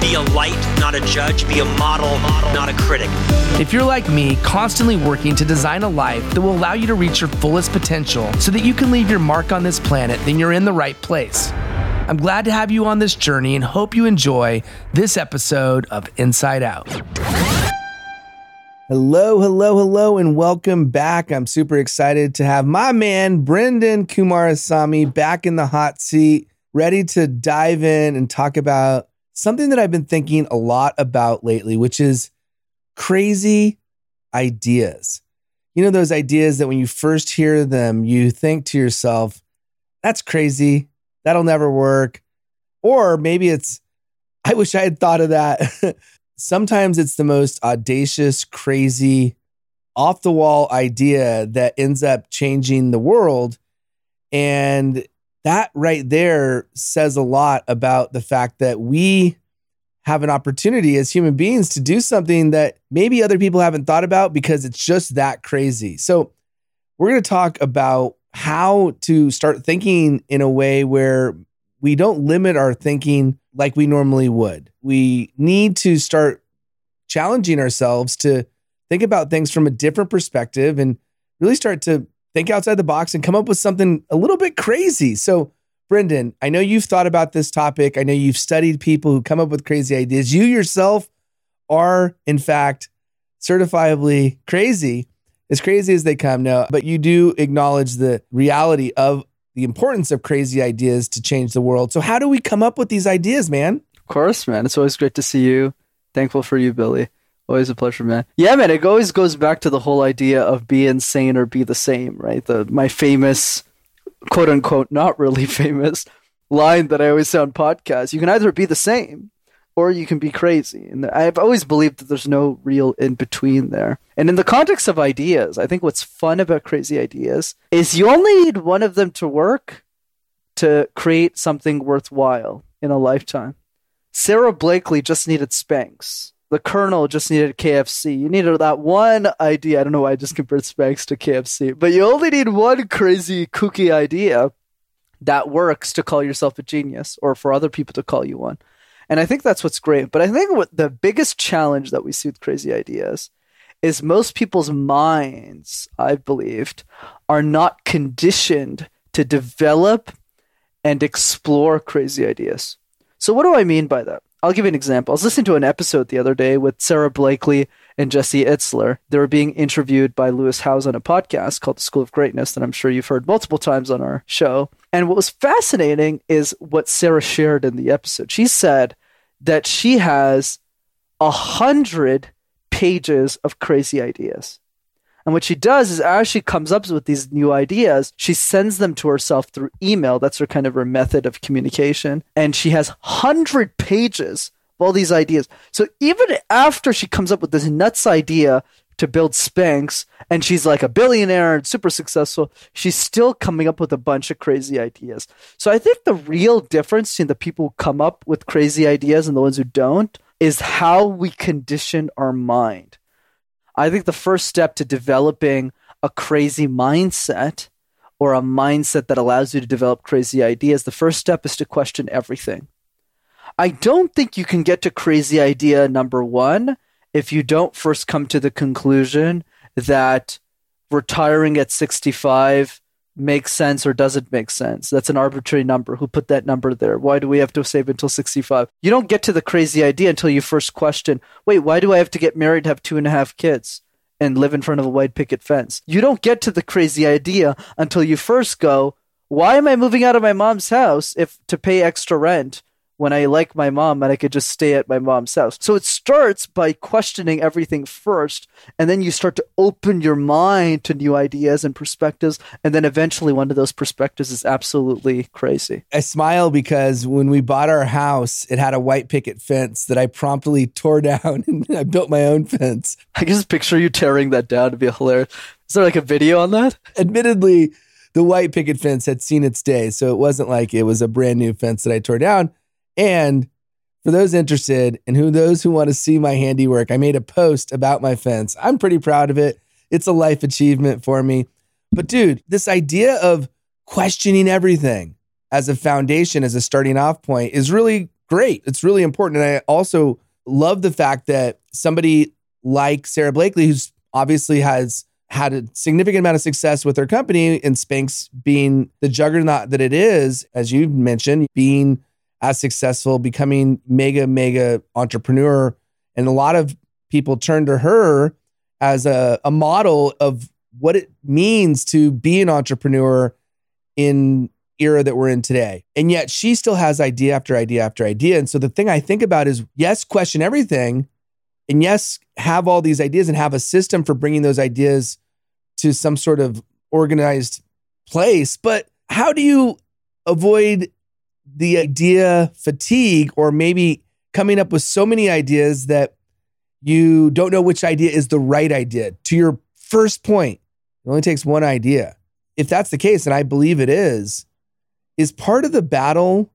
be a light, not a judge. Be a model, not a critic. If you're like me, constantly working to design a life that will allow you to reach your fullest potential so that you can leave your mark on this planet, then you're in the right place. I'm glad to have you on this journey and hope you enjoy this episode of Insight Out. Hello, hello, hello, and welcome back. I'm super excited to have my man, Brendan Kumarasamy, back in the hot seat, ready to dive in and talk about something that I've been thinking a lot about lately, which is crazy ideas. You know, those ideas that when you first hear them, you think to yourself, that's crazy. That'll never work. Or maybe it's, I wish I had thought of that. Sometimes it's the most audacious, crazy, off the wall idea that ends up changing the world. And that right there says a lot about the fact that we have an opportunity as human beings to do something that maybe other people haven't thought about because it's just that crazy. So, we're going to talk about how to start thinking in a way where we don't limit our thinking like we normally would. We need to start challenging ourselves to think about things from a different perspective and really start to think outside the box and come up with something a little bit crazy. So, Brendan, I know you've thought about this topic. I know you've studied people who come up with crazy ideas. You yourself are, in fact, certifiably crazy, as crazy as they come now, but you do acknowledge the reality of the importance of crazy ideas to change the world. So, how do we come up with these ideas, man? Of course, man. It's always great to see you. Thankful for you, Billy. Always a pleasure, man. Yeah, man. It always goes back to the whole idea of be insane or be the same, right? The my famous, quote unquote, not really famous line that I always say on podcasts. You can either be the same or you can be crazy. And I've always believed that there's no real in between there. And in the context of ideas, I think what's fun about crazy ideas is you only need one of them to work to create something worthwhile in a lifetime. Sara Blakely just needed Spanx. The Colonel just needed KFC. You needed that one idea. I don't know why I just compared Spanx to KFC, but you only need one crazy, kooky idea that works to call yourself a genius or for other people to call you one. And I think that's what's great. But I think what the biggest challenge that we see with crazy ideas is most people's minds, I've believed, are not conditioned to develop and explore crazy ideas. So, what do I mean by that? I'll give you an example. I was listening to an episode the other day with Sara Blakely and Jesse Itzler. They were being interviewed by Lewis Howes on a podcast called The School of Greatness that I'm sure you've heard multiple times on our show. And what was fascinating is what Sara shared in the episode. She said that she has a hundred pages of crazy ideas. And what she does is as she comes up with these new ideas, she sends them to herself through email. That's her kind of her method of communication. And she has 100 pages of all these ideas. So even after she comes up with this nuts idea to build Spanx and she's like a billionaire and super successful, she's still coming up with a bunch of crazy ideas. So I think the real difference between the people who come up with crazy ideas and the ones who don't is how we condition our mind. I think the first step to developing a crazy mindset or a mindset that allows you to develop crazy ideas, the first step is to question everything. I don't think you can get to crazy idea number one if you don't first come to the conclusion that retiring at 65 makes sense or doesn't make sense. That's an arbitrary number. Who put that number there? Why do we have to save until 65? You don't get to the crazy idea until you first question wait, why do I have to get married, have two and a half kids, and live in front of a white picket fence? You don't get to the crazy idea until you first go, why am I moving out of my mom's house if to pay extra rent when I like my mom and I could just stay at my mom's house. So it starts by questioning everything first, and then you start to open your mind to new ideas and perspectives, and then eventually one of those perspectives is absolutely crazy. I smile because when we bought our house, it had a white picket fence that I promptly tore down and I built my own fence. I can just picture you tearing that down to be hilarious. Is there like a video on that? Admittedly, the white picket fence had seen its day, so it wasn't like it was a brand new fence that I tore down and for those interested and who those who want to see my handiwork, I made a post about my fence. I'm pretty proud of it. It's a life achievement for me. But dude, this idea of questioning everything as a foundation, as a starting off point is really great. It's really important. And I also love the fact that somebody like Sara Blakely, who's obviously has had a significant amount of success with her company and Spanx being the juggernaut that it is, as you mentioned, being as successful, becoming mega, mega entrepreneur. And a lot of people turn to her as a, a model of what it means to be an entrepreneur in era that we're in today. And yet she still has idea after idea after idea. And so the thing I think about is yes, question everything. And yes, have all these ideas and have a system for bringing those ideas to some sort of organized place. But how do you avoid the idea fatigue or maybe coming up with so many ideas that you don't know which idea is the right idea. To your first point, it only takes one idea. If that's the case, and I believe it is, is part of the battle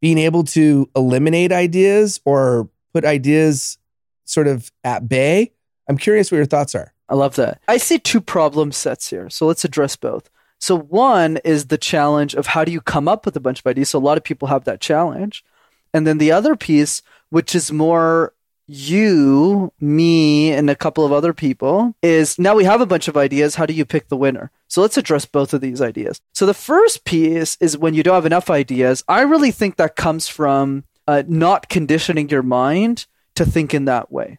being able to eliminate ideas or put ideas sort of at bay? I'm curious what your thoughts are. I love that. I see two problem sets here. So let's address both. So one is the challenge of how do you come up with a bunch of ideas. So a lot of people have that challenge. And then the other piece, which is more you, me, and a couple of other people, is now we have a bunch of ideas. How do you pick the winner? So let's address both of these ideas. So the first piece is when you don't have enough ideas. I really think that comes from uh, not conditioning your mind to think in that way.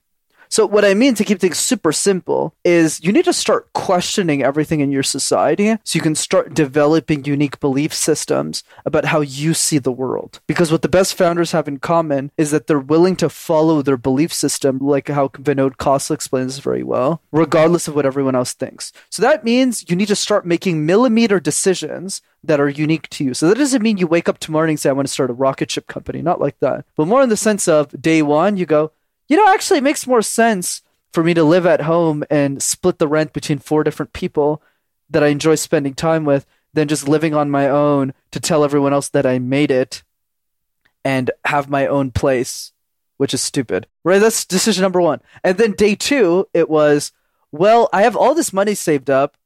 So what I mean to keep things super simple is you need to start questioning everything in your society so you can start developing unique belief systems about how you see the world. Because what the best founders have in common is that they're willing to follow their belief system, like how Vinod Khosla explains very well, regardless of what everyone else thinks. So that means you need to start making millimeter decisions that are unique to you. So that doesn't mean you wake up tomorrow and say, I want to start a rocket ship company. Not like that. But more in the sense of day one, you go, you know, actually, it makes more sense for me to live at home and split the rent between four different people that I enjoy spending time with than just living on my own to tell everyone else that I made it and have my own place, which is stupid. Right? That's decision number one. And then day two, it was, well, I have all this money saved up.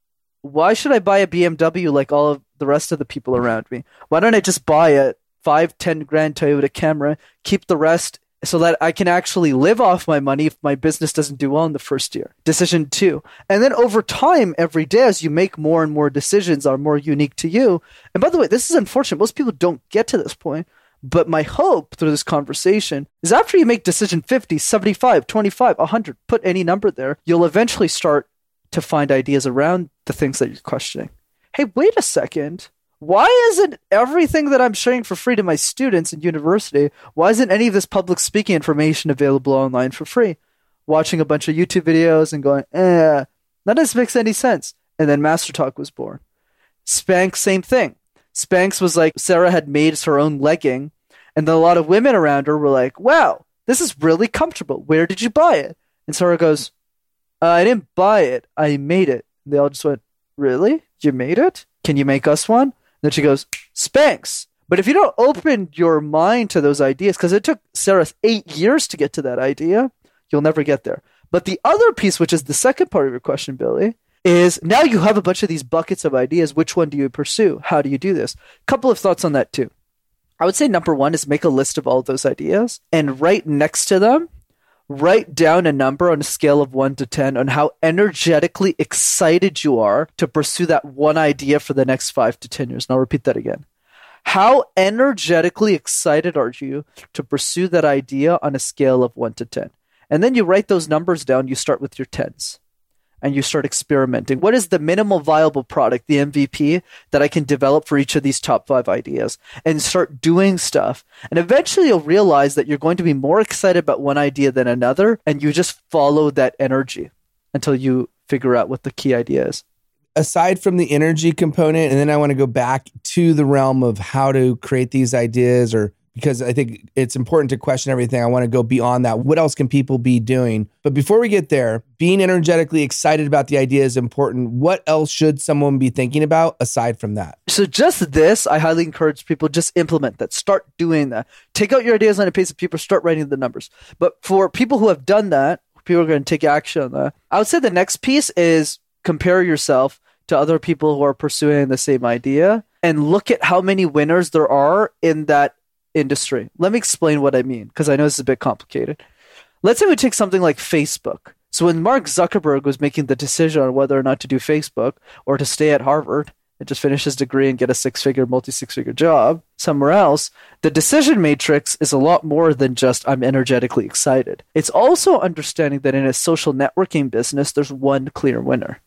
Why should I buy a BMW like all of the rest of the people around me? Why don't I just buy a five, ten grand Toyota Camry, keep the rest so that I can actually live off my money if my business doesn't do well in the first year. Decision two. And then over time, every day, as you make more and more decisions are more unique to you. And by the way, this is unfortunate. Most people don't get to this point. But my hope through this conversation is after you make decision 50, 75, 25, 100, put any number there, you'll eventually start to find ideas around the things that you're questioning. Hey, wait a second why isn't everything that I'm sharing for free to my students in university, why isn't any of this public speaking information available online for free? Watching a bunch of YouTube videos and going, eh, none of this makes any sense. And then Master Talk was born. Spanx, same thing. Spanx was like, Sara had made her own legging, and then a lot of women around her were like, wow, this is really comfortable. Where did you buy it? And Sara goes, uh, I didn't buy it, I made it. And they all just went, Really? You made it? Can you make us one? Then she goes, Spanx. But if you don't open your mind to those ideas, because it took Sara eight years to get to that idea, you'll never get there. But the other piece, which is the second part of your question, Billy, is now you have a bunch of these buckets of ideas. Which one do you pursue? How do you do this? Couple of thoughts on that too. I would say number one is make a list of all those ideas and right next to them, write down a number on a scale of one to 10 on how energetically excited you are to pursue that one idea for the next five to 10 years. And I'll repeat that again. How energetically excited are you to pursue that idea on a scale of one to 10? And then you write those numbers down. You start with your tens and you start experimenting. What is the minimal viable product, the MVP, that I can develop for each of these top five ideas? And start doing stuff. And eventually you'll realize that you're going to be more excited about one idea than another. And you just follow that energy until you figure out what the key idea is. Aside from the energy component, and then I want to go back to the realm of how to create these ideas or because I think it's important to question everything. I want to go beyond that. What else can people be doing? But before we get there, being energetically excited about the idea is important. What else should someone be thinking about aside from that? So, just this, I highly encourage people just implement that. Start doing that. Take out your ideas on a piece of paper, start writing the numbers. But for people who have done that, people are going to take action on that. I would say the next piece is compare yourself to other people who are pursuing the same idea and look at how many winners there are in that industry. Let me explain what I mean because I know this is a bit complicated. Let's say we take something like Facebook. So when Mark Zuckerberg was making the decision on whether or not to do Facebook or to stay at Harvard and just finish his degree and get a six-figure, multi-six-figure job somewhere else, the decision matrix is a lot more than just I'm energetically excited. It's also understanding that in a social networking business, there's one clear winner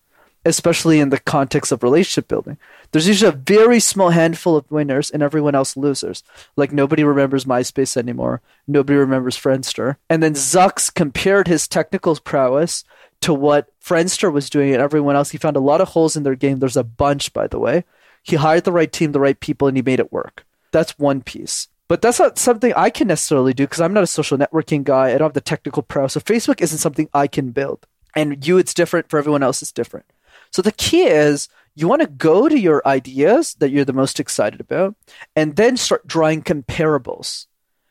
especially in the context of relationship building. There's usually a very small handful of winners and everyone else losers. Like nobody remembers MySpace anymore. Nobody remembers Friendster. And then Zucks compared his technical prowess to what Friendster was doing and everyone else. He found a lot of holes in their game. There's a bunch, by the way. He hired the right team, the right people, and he made it work. That's one piece. But that's not something I can necessarily do because I'm not a social networking guy. I don't have the technical prowess. So Facebook isn't something I can build. And you, it's different. For everyone else, it's different. So the key is you want to go to your ideas that you're the most excited about and then start drawing comparables.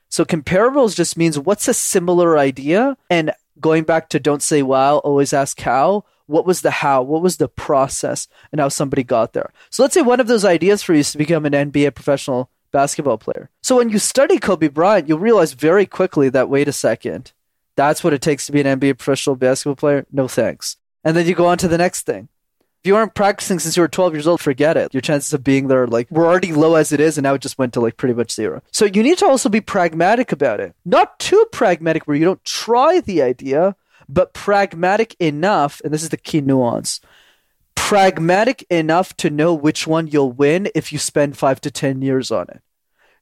So comparables just means what's a similar idea and going back to don't say wow, always ask how. What was the how? What was the process and how somebody got there? So let's say one of those ideas for you is to become an NBA professional basketball player. So when you study Kobe Bryant, you'll realize very quickly that wait a second, that's what it takes to be an NBA professional basketball player? No thanks. And then you go on to the next thing. If you aren't practicing since you were 12 years old, forget it. Your chances of being there, like, were already low as it is, and now it just went to like pretty much zero. So you need to also be pragmatic about it. Not too pragmatic where you don't try the idea, but pragmatic enough, and this is the key nuance pragmatic enough to know which one you'll win if you spend five to 10 years on it.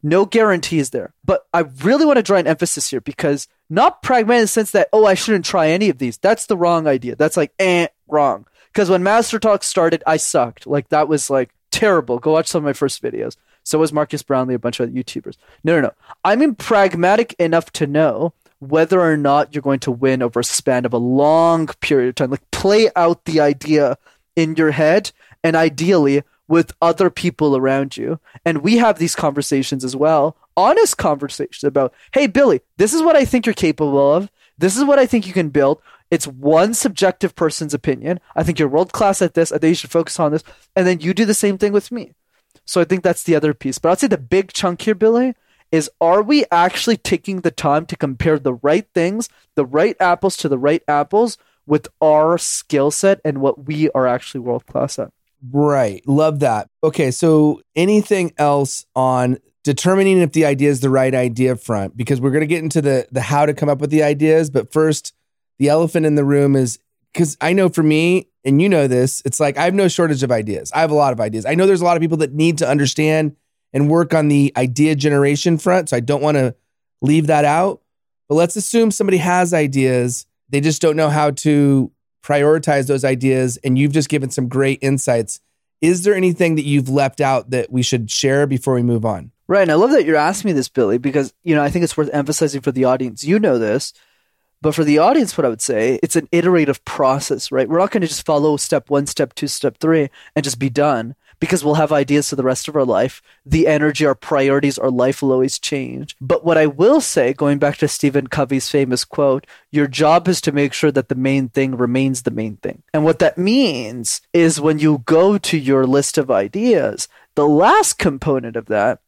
No guarantees there. But I really want to draw an emphasis here because not pragmatic in the sense that, oh, I shouldn't try any of these. That's the wrong idea. That's like, eh, wrong. Because when Master Talk started, I sucked. Like that was like terrible. Go watch some of my first videos. So was Marques Brownlee, a bunch of other YouTubers. No, no, no. I'm in pragmatic enough to know whether or not you're going to win over a span of a long period of time. Like play out the idea in your head and ideally with other people around you. And we have these conversations as well, honest conversations about, hey, Billy, this is what I think you're capable of. This is what I think you can build. It's one subjective person's opinion. I think you're world class at this. I think you should focus on this. And then you do the same thing with me. So I think that's the other piece. But I'd say the big chunk here, Billy, is are we actually taking the time to compare the right things, the right apples to the right apples with our skill set and what we are actually world class at? Right. Love that. Okay. So anything else on determining if the idea is the right idea front? Because we're going to get into the the how to come up with the ideas. But first, the elephant in the room is because I know for me, and you know this, it's like I have no shortage of ideas. I have a lot of ideas. I know there's a lot of people that need to understand and work on the idea generation front. So I don't want to leave that out. But let's assume somebody has ideas. They just don't know how to prioritize those ideas. And you've just given some great insights. Is there anything that you've left out that we should share before we move on? Right. And I love that you're asking me this, Billy, because, you know, I think it's worth emphasizing for the audience. You know this. But for the audience, what I would say, it's an iterative process, right? We're not going to just follow step one, step two, step three, and just be done because we'll have ideas for the rest of our life. The energy, our priorities, our life will always change. But what I will say, going back to Stephen Covey's famous quote, your job is to make sure that the main thing remains the main thing. And what that means is when you go to your list of ideas, the last component of that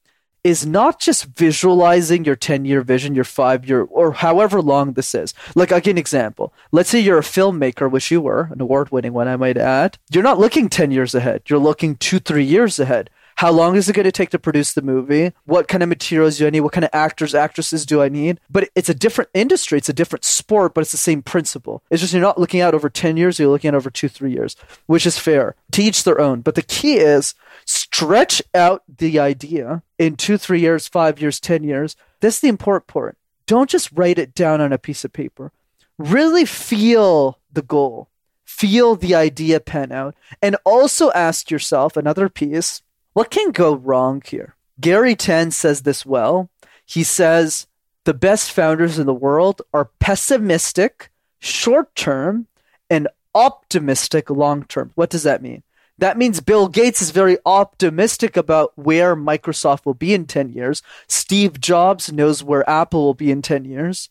is not just visualizing your 10 year vision, your five year, or however long this is. Like, I'll give an example. Let's say you're a filmmaker, which you were, an award winning one, I might add. You're not looking 10 years ahead, you're looking two, three years ahead. How long is it going to take to produce the movie? What kind of materials do I need? What kind of actors, actresses do I need? But it's a different industry. It's a different sport, but it's the same principle. It's just you're not looking out over 10 years, you're looking at over two, three years, which is fair. To each their own. But the key is stretch out the idea in two, three years, five years, 10 years. This is the important part. Don't just write it down on a piece of paper. Really feel the goal, feel the idea pan out, and also ask yourself another piece what can go wrong here? Garry Tan says this well. He says the best founders in the world are pessimistic, short term, and optimistic long term. What does that mean? That means Bill Gates is very optimistic about where Microsoft will be in 10 years. Steve Jobs knows where Apple will be in 10 years.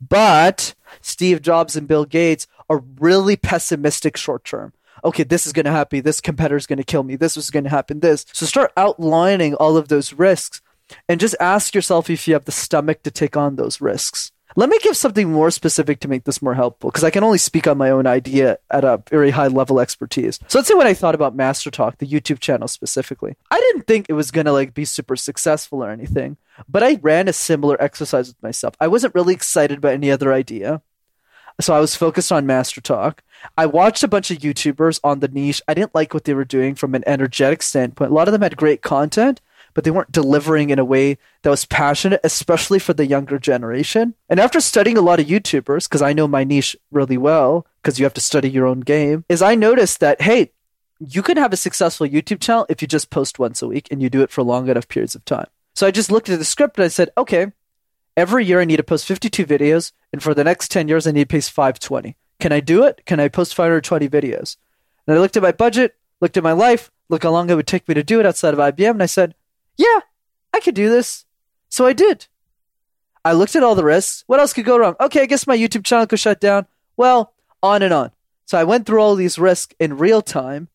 But Steve Jobs and Bill Gates are really pessimistic short term okay, this is going to happen. This competitor is going to kill me. This is going to happen. This. So start outlining all of those risks and just ask yourself if you have the stomach to take on those risks. Let me give something more specific to make this more helpful because I can only speak on my own idea at a very high level expertise. So let's say what I thought about Master Talk, the YouTube channel specifically. I didn't think it was going to like be super successful or anything, but I ran a similar exercise with myself. I wasn't really excited about any other idea. So I was focused on Master Talk. I watched a bunch of YouTubers on the niche. I didn't like what they were doing from an energetic standpoint. A lot of them had great content, but they weren't delivering in a way that was passionate, especially for the younger generation. And after studying a lot of YouTubers, because I know my niche really well, because you have to study your own game, is I noticed that, hey, you can have a successful YouTube channel if you just post once a week and you do it for long enough periods of time. So I just looked at the script and I said, okay, every year I need to post 52 videos, and for the next 10 years I need to post 520. Can I do it? Can I post 520 videos? And I looked at my budget, looked at my life, looked how long it would take me to do it outside of IBM, and I said, yeah, I could do this. So I did. I looked at all the risks. What else could go wrong? Okay, I guess my YouTube channel could shut down. Well, on and on. So I went through all these risks in real time,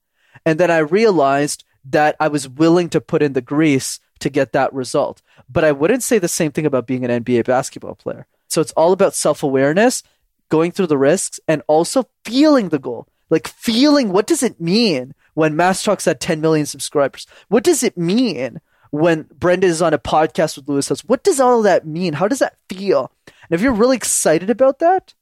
and then I realized that I was willing to put in the grease to get that result. But I wouldn't say the same thing about being an NBA basketball player. So it's all about self awareness, going through the risks, and also feeling the goal. Like feeling what does it mean when Master Talk's at 10 million subscribers? What does it mean when Brendan is on a podcast with Lewis Howes? What does all that mean? How does that feel? And if you're really excited about that,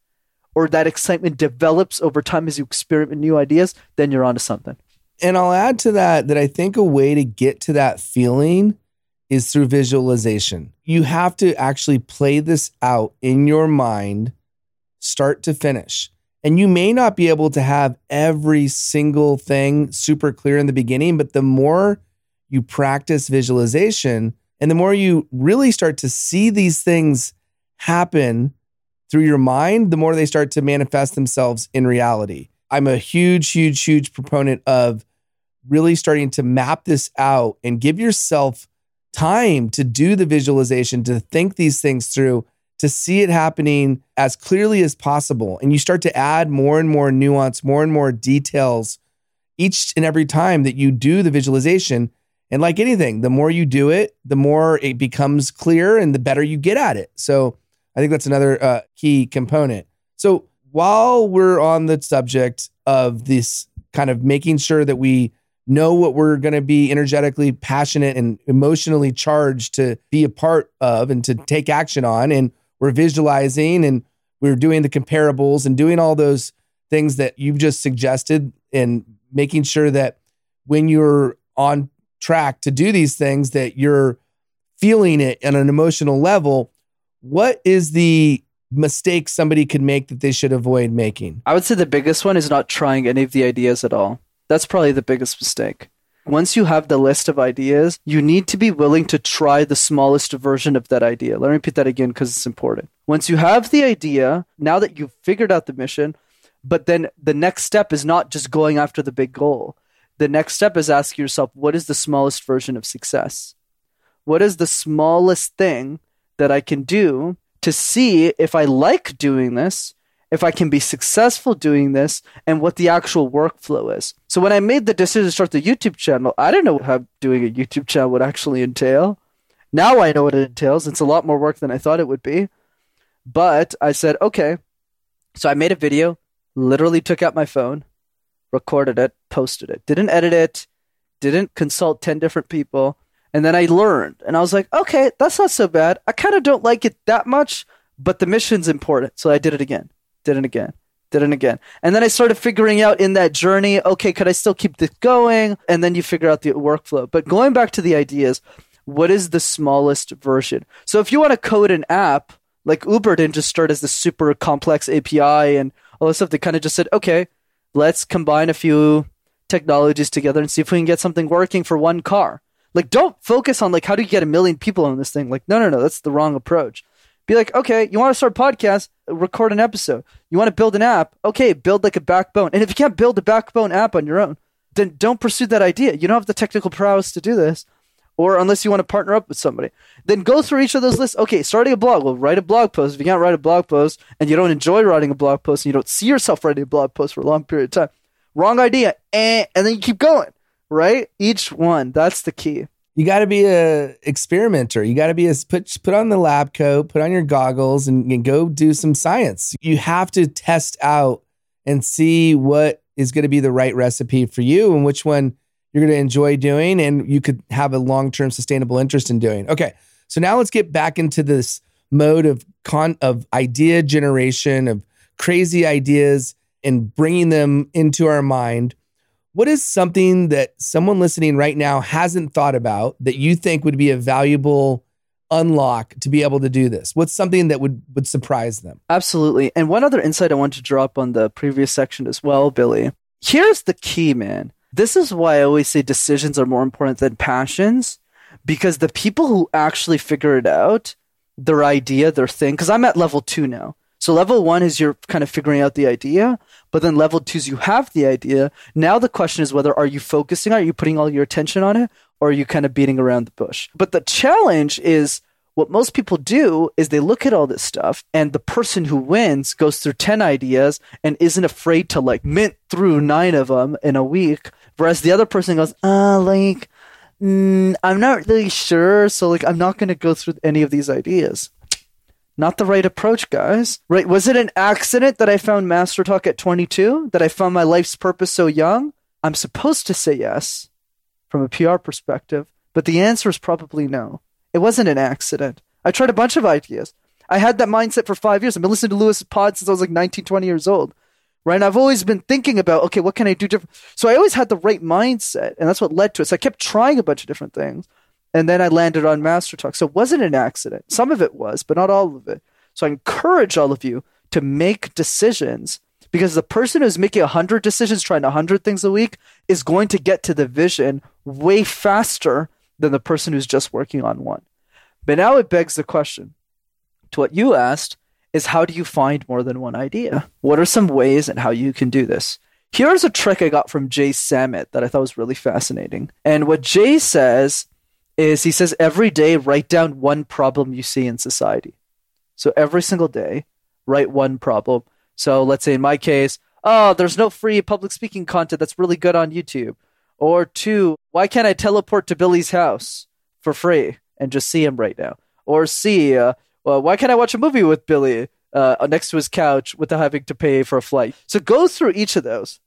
or that excitement develops over time as you experiment new ideas, then you're onto something. And I'll add to that that I think a way to get to that feeling is through visualization. You have to actually play this out in your mind, start to finish. And you may not be able to have every single thing super clear in the beginning, but the more you practice visualization and the more you really start to see these things happen through your mind, the more they start to manifest themselves in reality. I'm a huge, huge, huge proponent of really starting to map this out and give yourself time to do the visualization, to think these things through, to see it happening as clearly as possible. And you start to add more and more nuance, more and more details each and every time that you do the visualization. And like anything, the more you do it, the more it becomes clear and the better you get at it. So I think that's another uh, key component. So while we're on the subject of this kind of making sure that we know what we're going to be energetically passionate and emotionally charged to be a part of and to take action on. And we're visualizing and we're doing the comparables and doing all those things that you've just suggested and making sure that when you're on track to do these things that you're feeling it on an emotional level what is the mistake somebody could make that they should avoid making I would say the biggest one is not trying any of the ideas at all. That's probably the biggest mistake. Once you have the list of ideas, you need to be willing to try the smallest version of that idea. Let me repeat that again because it's important. Once you have the idea, now that you've figured out the mission, but then the next step is not just going after the big goal. The next step is asking yourself, what is the smallest version of success? What is the smallest thing that I can do to see if I like doing this if I can be successful doing this and what the actual workflow is. So when I made the decision to start the YouTube channel, I didn't know how doing a YouTube channel would actually entail. Now I know what it entails. It's a lot more work than I thought it would be. But I said, okay. So I made a video, literally took out my phone, recorded it, posted it. Didn't edit it, didn't consult 10 different people. And then I learned and I was like, okay, that's not so bad. I kind of don't like it that much, but the mission's important. So I did it again, did it again, did it again. And then I started figuring out in that journey, okay, could I still keep this going? And then you figure out the workflow. But going back to the ideas, what is the smallest version? So if you want to code an app, like Uber didn't just start as this super complex API and all this stuff, they kind of just said, okay, let's combine a few technologies together and see if we can get something working for one car. Like, don't focus on like how do you get a million people on this thing. Like, no, no, no, that's the wrong approach. Be like, okay, you want to start a podcast, record an episode. You want to build an app, okay, build like a backbone. And if you can't build a backbone app on your own, then don't pursue that idea. You don't have the technical prowess to do this, or unless you want to partner up with somebody. Then go through each of those lists. Okay, starting a blog. Well, write a blog post. If you can't write a blog post and you don't enjoy writing a blog post and you don't see yourself writing a blog post for a long period of time, wrong idea. Eh, and then you keep going, right? Each one. That's the key. You got to be a experimenter. You got to be a put put on the lab coat, put on your goggles, and, and go do some science. You have to test out and see what is going to be the right recipe for you and which one you're going to enjoy doing, and you could have a long term sustainable interest in doing. Okay, so now let's get back into this mode of con of idea generation of crazy ideas and bringing them into our mind what is something that someone listening right now hasn't thought about that you think would be a valuable unlock to be able to do this? What's something that would would surprise them? Absolutely. And one other insight I want to drop on the previous section as well, Billy. Here's the key, man. This is why I always say decisions are more important than passions because the people who actually figure it out, their idea, their thing, because I'm at level two now. So level one is you're kind of figuring out the idea, but then level two is you have the idea. Now the question is whether are you focusing are you putting all your attention on it, or are you kind of beating around the bush? But the challenge is what most people do is they look at all this stuff and the person who wins goes through 10 ideas and isn't afraid to like mint through nine of them in a week. Whereas the other person goes, uh, like, mm, I'm not really sure. So like, I'm not going to go through any of these ideas. Not the right approach, guys. Right? Was it an accident that I found Master Talk at 22? That I found my life's purpose so young? I'm supposed to say yes from a PR perspective, but the answer is probably no. It wasn't an accident. I tried a bunch of ideas. I had that mindset for five years. I've been listening to Lewis Pod since I was like 19, 20 years old. Right? And I've always been thinking about, okay, what can I do different? So I always had the right mindset, and that's what led to it. So I kept trying a bunch of different things and then I landed on Master Talk. So it wasn't an accident. Some of it was, but not all of it. So I encourage all of you to make decisions because the person who's making 100 decisions, trying 100 things a week, is going to get to the vision way faster than the person who's just working on one. But now it begs the question to what you asked is how do you find more than one idea? What are some ways and how you can do this? Here's a trick I got from Jay Samit that I thought was really fascinating. And what Jay says is he says every day write down one problem you see in society. So every single day, write one problem. So let's say in my case, oh, there's no free public speaking content that's really good on YouTube. Or two, why can't I teleport to Billy's house for free and just see him right now? Or C, uh, well, why can't I watch a movie with Billy uh, next to his couch without having to pay for a flight? So go through each of those.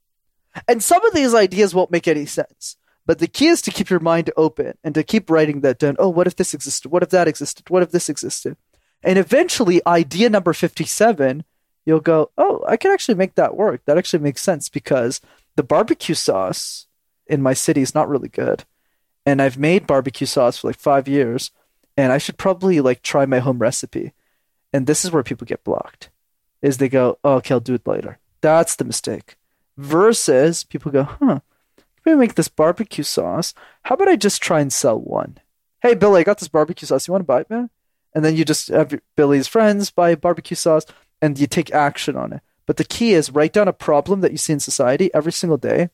And some of these ideas won't make any sense. But the key is to keep your mind open and to keep writing that down. Oh, what if this existed? What if that existed? What if this existed? And eventually, idea number 57, you'll go, oh, I can actually make that work. That actually makes sense because the barbecue sauce in my city is not really good. And I've made barbecue sauce for like five years. And I should probably like try my home recipe. And this is where people get blocked is they go, oh, okay, I'll do it later. That's the mistake. Versus people go, huh, me make this barbecue sauce. How about I just try and sell one? Hey, Billy, I got this barbecue sauce. You want to buy it, man? And then you just have Billy's friends buy barbecue sauce and you take action on it. But the key is write down a problem that you see in society every single day.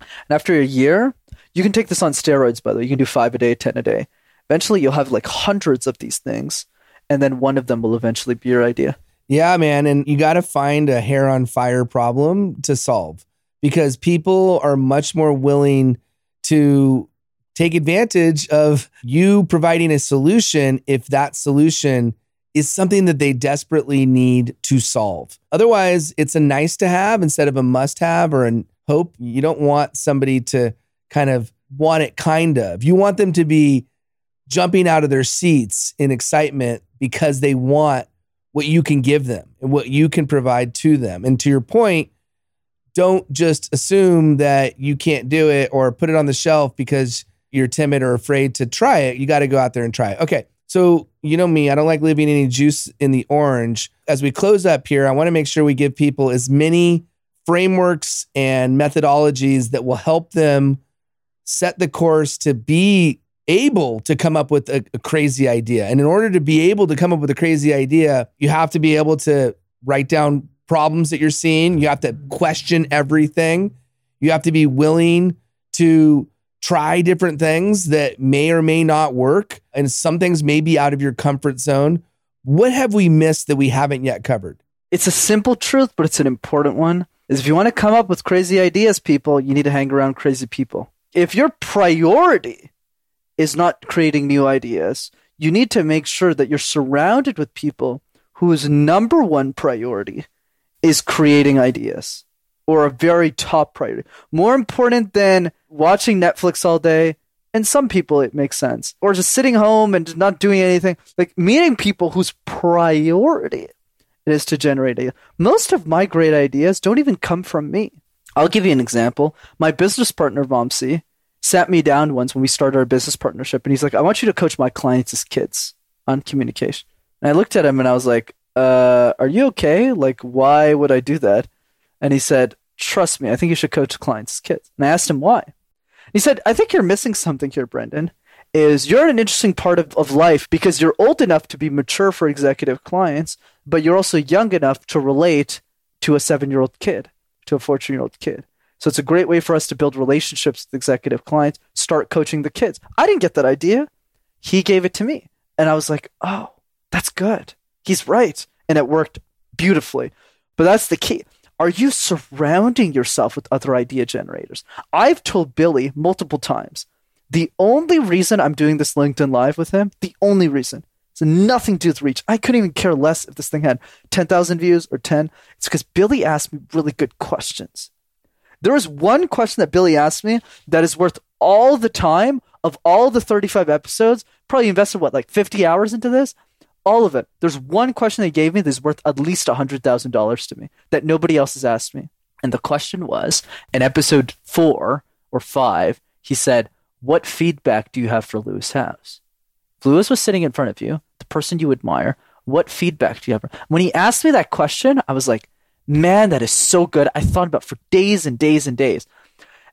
And after a year, you can take this on steroids, by the way. You can do five a day, 10 a day. Eventually, you'll have like hundreds of these things. And then one of them will eventually be your idea. Yeah, man. And you got to find a hair on fire problem to solve because people are much more willing to take advantage of you providing a solution if that solution is something that they desperately need to solve. Otherwise, it's a nice to have instead of a must have or a hope. You don't want somebody to kind of want it kind of. You want them to be jumping out of their seats in excitement because they want what you can give them and what you can provide to them. And to your point, don't just assume that you can't do it or put it on the shelf because you're timid or afraid to try it. You got to go out there and try it. Okay. So, you know me, I don't like leaving any juice in the orange. As we close up here, I want to make sure we give people as many frameworks and methodologies that will help them set the course to be able to come up with a, a, crazy idea. And in order to be able to come up with a crazy idea, you have to be able to write down problems that you're seeing. You have to question everything. You have to be willing to try different things that may or may not work. And some things may be out of your comfort zone. What have we missed that we haven't yet covered? It's a simple truth, but it's an important one. Is if you want to come up with crazy ideas, people, you need to hang around crazy people. If your priority is not creating new ideas. You need to make sure that you're surrounded with people whose number one priority is creating ideas or a very top priority. More important than watching Netflix all day. And some people it makes sense. Or just sitting home and not doing anything. Like meeting people whose priority it is to generate ideas. Most of my great ideas don't even come from me. I'll give you an example. My business partner, Vamsi, sat me down once when we started our business partnership and he's like, I want you to coach my clients as kids on communication. And I looked at him and I was like, uh, are you okay? Like, why would I do that? And he said, trust me, I think you should coach clients as kids. And I asked him why. He said, I think you're missing something here, Brendan. Is you're in an interesting part of, of life because you're old enough to be mature for executive clients, but you're also young enough to relate to a seven year old kid, to a 14 year old kid. So it's a great way for us to build relationships with executive clients, start coaching the kids. I didn't get that idea. He gave it to me. And I was like, oh, that's good. He's right. And it worked beautifully. But that's the key. Are you surrounding yourself with other idea generators? I've told Billy multiple times the only reason I'm doing this LinkedIn Live with him, the only reason, it's nothing to do with reach. I couldn't even care less if this thing had 10,000 views or 10. It's because Billy asked me really good questions. There was one question that Billy asked me that is worth all the time of all the 35 episodes. Probably invested what, like 50 hours into this? All of it. There's one question they gave me that's worth at least $100,000 to me that nobody else has asked me. And the question was in episode four or five, he said, What feedback do you have for Lewis? If Lewis was sitting in front of you, the person you admire, what feedback do you have? When he asked me that question, I was like, man, that is so good. I thought about for days and days and days.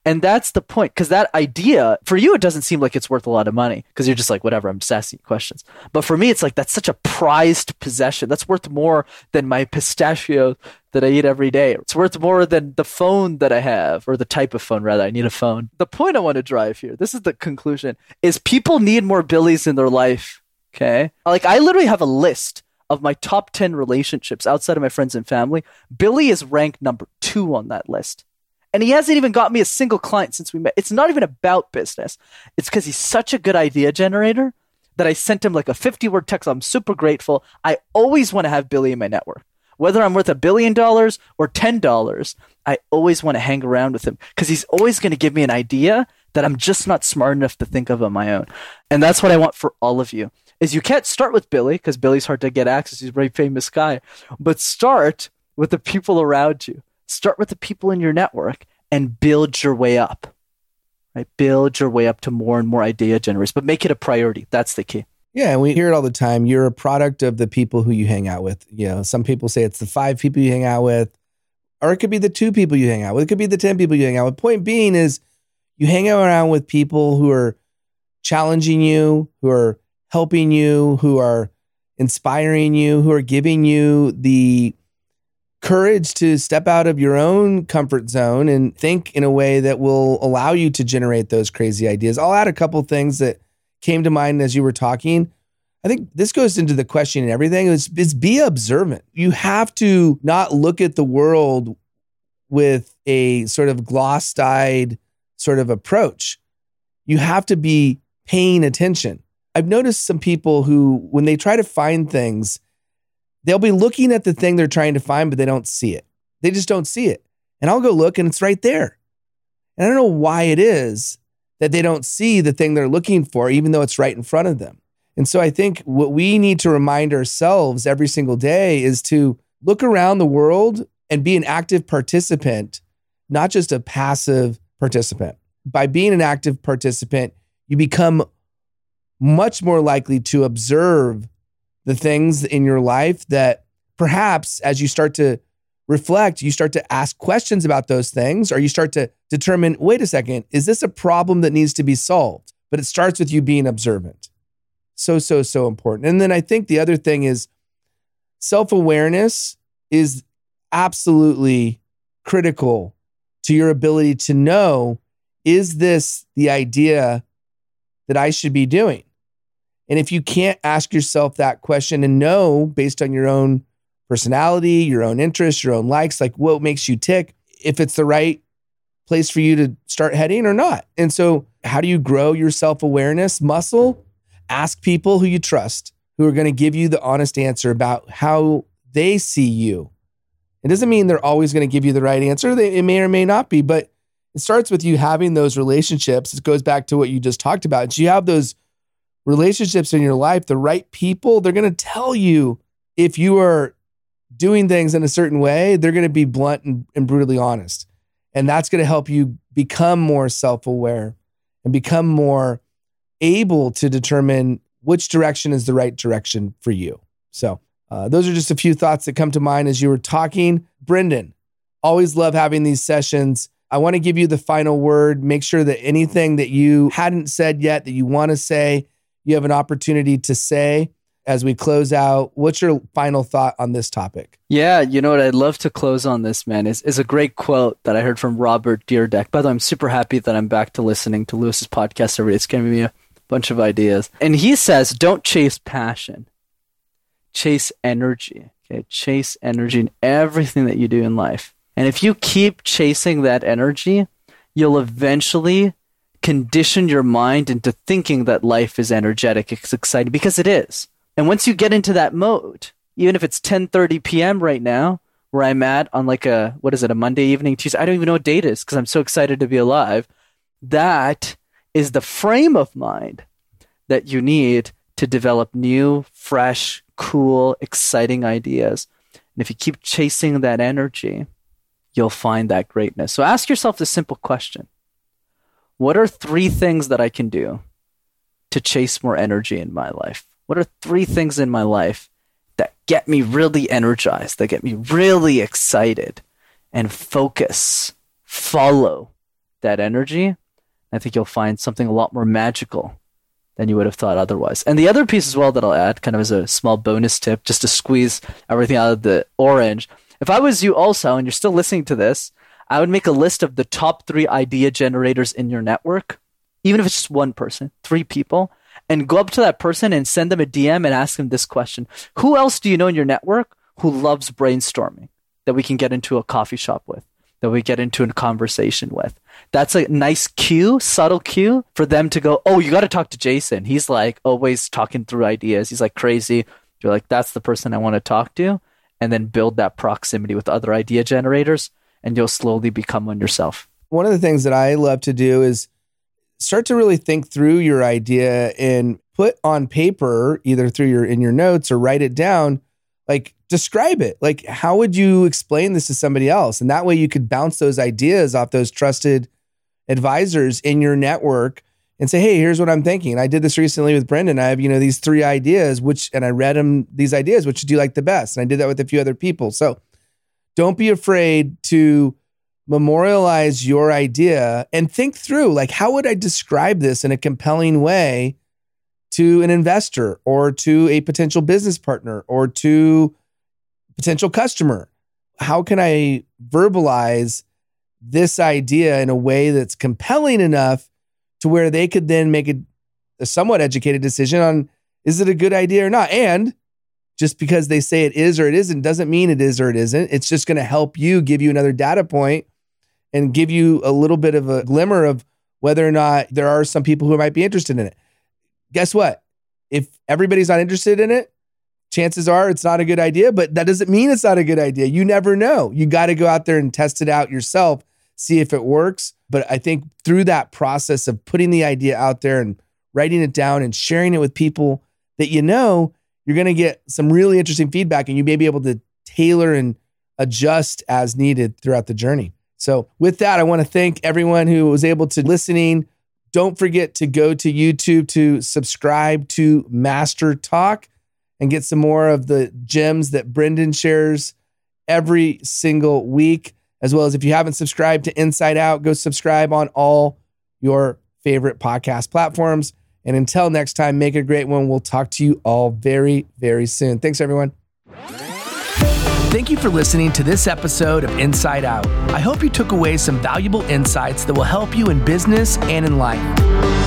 And that's the point, because that idea, for you, it doesn't seem like it's worth a lot of money, because you're just like, whatever, I'm just asking questions. But for me, it's like, that's such a prized possession. That's worth more than my pistachio that I eat every day. It's worth more than the phone that I have, or the type of phone, rather. I need a phone. The point I want to drive here, this is the conclusion, is people need more Billies in their life. Okay. Like, I literally have a list of my top 10 relationships outside of my friends and family, Billy is ranked number two on that list. And he hasn't even got me a single client since we met. It's not even about business. It's because he's such a good idea generator that I sent him like a 50 word text. I'm super grateful. I always want to have Billy in my network. Whether I'm worth a billion dollars or $10, I always want to hang around with him because he's always going to give me an idea that I'm just not smart enough to think of on my own. And that's what I want for all of you is you can't start with Billy because Billy's hard to get access. He's a very famous guy, but start with the people around you. Start with the people in your network and build your way up. Right? Build your way up to more and more idea generators, but make it a priority. That's the key. Yeah, and we hear it all the time. You're a product of the people who you hang out with. You know, some people say it's the five people you hang out with, or it could be the two people you hang out with. It could be the 10 people you hang out with. Point being is you hang out around with people who are challenging you, who are helping you, who are inspiring you, who are giving you the courage to step out of your own comfort zone and think in a way that will allow you to generate those crazy ideas. I'll add a couple things that came to mind as you were talking. I think this goes into the question and everything is, is be observant. You have to not look at the world with a sort of glossed eyed sort of approach you have to be paying attention. I've noticed some people who, when they try to find things, they'll be looking at the thing they're trying to find, but they don't see it. They just don't see it. And I'll go look and it's right there. And I don't know why it is that they don't see the thing they're looking for, even though it's right in front of them. And so I think what we need to remind ourselves every single day is to look around the world and be an active participant, not just a passive participant. By being an active participant, you become much more likely to observe the things in your life that perhaps as you start to reflect, you start to ask questions about those things, or you start to determine wait a second, is this a problem that needs to be solved? But it starts with you being observant. So, so, so important. And then I think the other thing is self awareness is absolutely critical to your ability to know is this the idea that I should be doing? And if you can't ask yourself that question and know based on your own personality, your own interests, your own likes, like what makes you tick, if it's the right place for you to start heading or not. And so, how do you grow your self awareness muscle? Ask people who you trust who are going to give you the honest answer about how they see you. It doesn't mean they're always going to give you the right answer. It may or may not be, but it starts with you having those relationships. It goes back to what you just talked about. Do you have those relationships in your life, the right people, they're going to tell you if you are doing things in a certain way, they're going to be blunt and, and brutally honest. And that's going to help you become more self aware and become more able to determine which direction is the right direction for you. So, uh, those are just a few thoughts that come to mind as you were talking. Brendan, always love having these sessions. I want to give you the final word. Make sure that anything that you hadn't said yet that you want to say, you have an opportunity to say as we close out. What's your final thought on this topic? Yeah, you know what I'd love to close on this, man, is, is a great quote that I heard from Robert Dyrdek. By the way, I'm super happy that I'm back to listening to Lewis's podcast every day. It's giving me a bunch of ideas. And he says, don't chase passion, chase energy. Okay, chase energy in everything that you do in life. And if you keep chasing that energy, you'll eventually condition your mind into thinking that life is energetic, it's exciting because it is. And once you get into that mode, even if it's 10:30 p.m. right now, where I'm at on like a what is it, a Monday evening, Tuesday, I don't even know what date is because I'm so excited to be alive. That is the frame of mind that you need to develop new, fresh, cool, exciting ideas. And if you keep chasing that energy, you'll find that greatness. So ask yourself the simple question What are three things that I can do to chase more energy in my life? What are three things in my life that get me really energized, that get me really excited and focus, follow that energy? I think you'll find something a lot more magical than you would have thought otherwise. And the other piece as well that I'll add, kind of as a small bonus tip, just to squeeze everything out of the orange, if I was you also, and you're still listening to this, I would make a list of the top three idea generators in your network, even if it's just one person, three people, and go up to that person and send them a DM and ask them this question Who else do you know in your network who loves brainstorming that we can get into a coffee shop with, that we get into a conversation with? That's a nice cue, subtle cue for them to go, Oh, you got to talk to Jason. He's like always talking through ideas. He's like crazy. You're like, That's the person I want to talk to and then build that proximity with other idea generators and you'll slowly become one yourself. One of the things that I love to do is start to really think through your idea and put on paper either through your in your notes or write it down like describe it like how would you explain this to somebody else and that way you could bounce those ideas off those trusted advisors in your network and say, hey, here's what I'm thinking. I did this recently with Brendan. I have, you know, these three ideas, which, and I read him these ideas, which do you like the best? And I did that with a few other people. So don't be afraid to memorialize your idea and think through, like, how would I describe this in a compelling way to an investor or to a potential business partner or to potential customer? How can I verbalize this idea in a way that's compelling enough to where they could then make a, a somewhat educated decision on is it a good idea or not. And just because they say it is or it isn't doesn't mean it is or it isn't. It's just going to help you give you another data point and give you a little bit of a glimmer of whether or not there are some people who might be interested in it. Guess what? If everybody's not interested in it, chances are it's not a good idea, but that doesn't mean it's not a good idea. You never know. You got to go out there and test it out yourself, see if it works. But I think through that process of putting the idea out there and writing it down and sharing it with people that you know, you're going to get some really interesting feedback and you may be able to tailor and adjust as needed throughout the journey. So, with that, I want to thank everyone who was able to listening. Don't forget to go to YouTube to subscribe to Master Talk and get some more of the gems that Brendan shares every single week. As well as if you haven't subscribed to Insight Out, go subscribe on all your favorite podcast platforms. And until next time, make a great one. We'll talk to you all very, very soon. Thanks, everyone. Thank you for listening to this episode of Insight Out. I hope you took away some valuable insights that will help you in business and in life.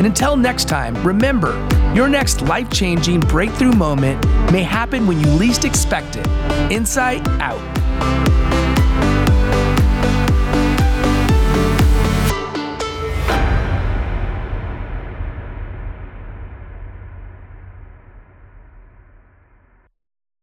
And until next time, remember, your next life changing breakthrough moment may happen when you least expect it. Insight out.